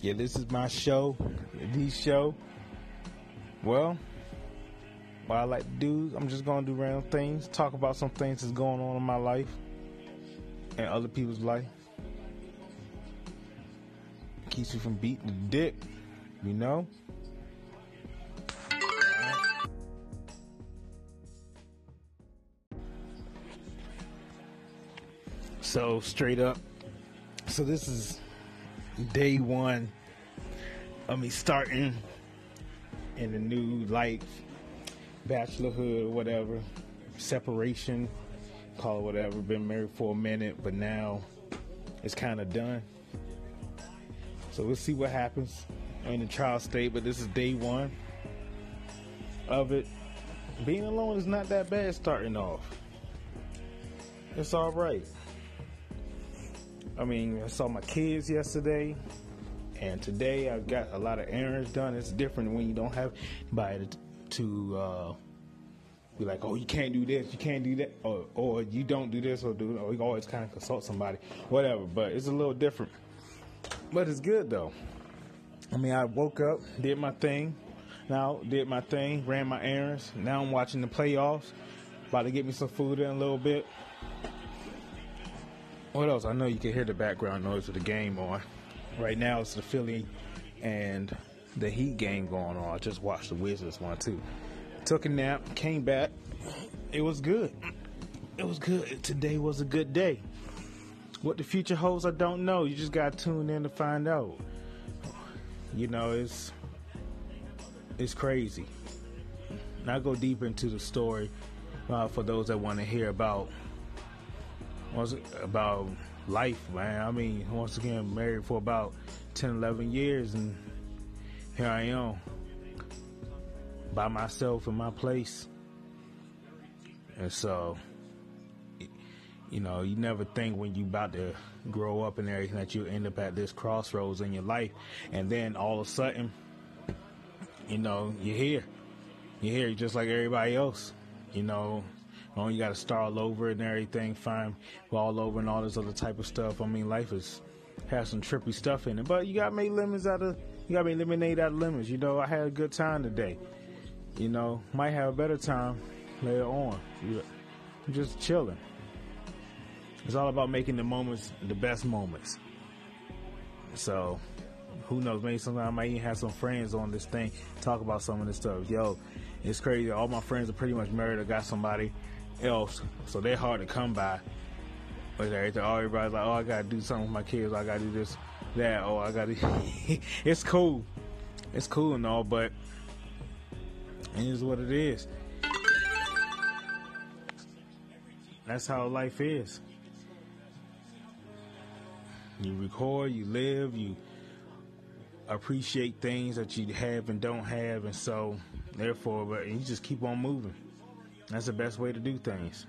Yeah, this is my show, the show. Well, what I like to do, I'm just gonna do random things, talk about some things that's going on in my life and other people's life. Keeps you from beating the dick, you know. So straight up, so this is day one of me starting in the new life, bachelorhood or whatever, separation, call it whatever. Been married for a minute, but now it's kind of done. So we'll see what happens. I'm in the trial state, but this is day one of it. Being alone is not that bad starting off. It's all right. I mean, I saw my kids yesterday, and today I've got a lot of errands done. It's different when you don't have to uh, be like, oh, you can't do this, you can't do that, or, or you don't do this, or do, or you always kind of consult somebody, whatever. But it's a little different. But it's good though. I mean, I woke up, did my thing, now did my thing, ran my errands. Now I'm watching the playoffs. About to get me some food in a little bit. What else? I know you can hear the background noise of the game on. Right now it's the Philly and the Heat game going on. I just watched the Wizards one too. Took a nap, came back. It was good. It was good. Today was a good day. What the future holds, I don't know. You just got to tune in to find out. You know, it's it's crazy. Now go deeper into the story uh, for those that want to hear about was about life, man. I mean, once again, married for about 10, 11 years, and here I am by myself in my place. And so, you know, you never think when you about to grow up and everything that you end up at this crossroads in your life, and then all of a sudden, you know, you're here. You're here just like everybody else. You know, Oh, you got to start all over and everything, find all over and all this other type of stuff. I mean, life is has some trippy stuff in it, but you got to make lemons out of you got to make lemonade out of lemons. You know, I had a good time today. You know, might have a better time later on. I'm just chilling. It's all about making the moments the best moments. So, who knows? Maybe sometime I might even have some friends on this thing talk about some of this stuff. Yo, it's crazy. All my friends are pretty much married or got somebody else, so they're hard to come by. But everything, oh, everybody's like, oh, I gotta do something with my kids. I gotta do this, that. Oh, I gotta. it's cool. It's cool and all, but it is what it is. That's how life is. You record, you live, you appreciate things that you have and don't have, and so therefore, but you just keep on moving. That's the best way to do things.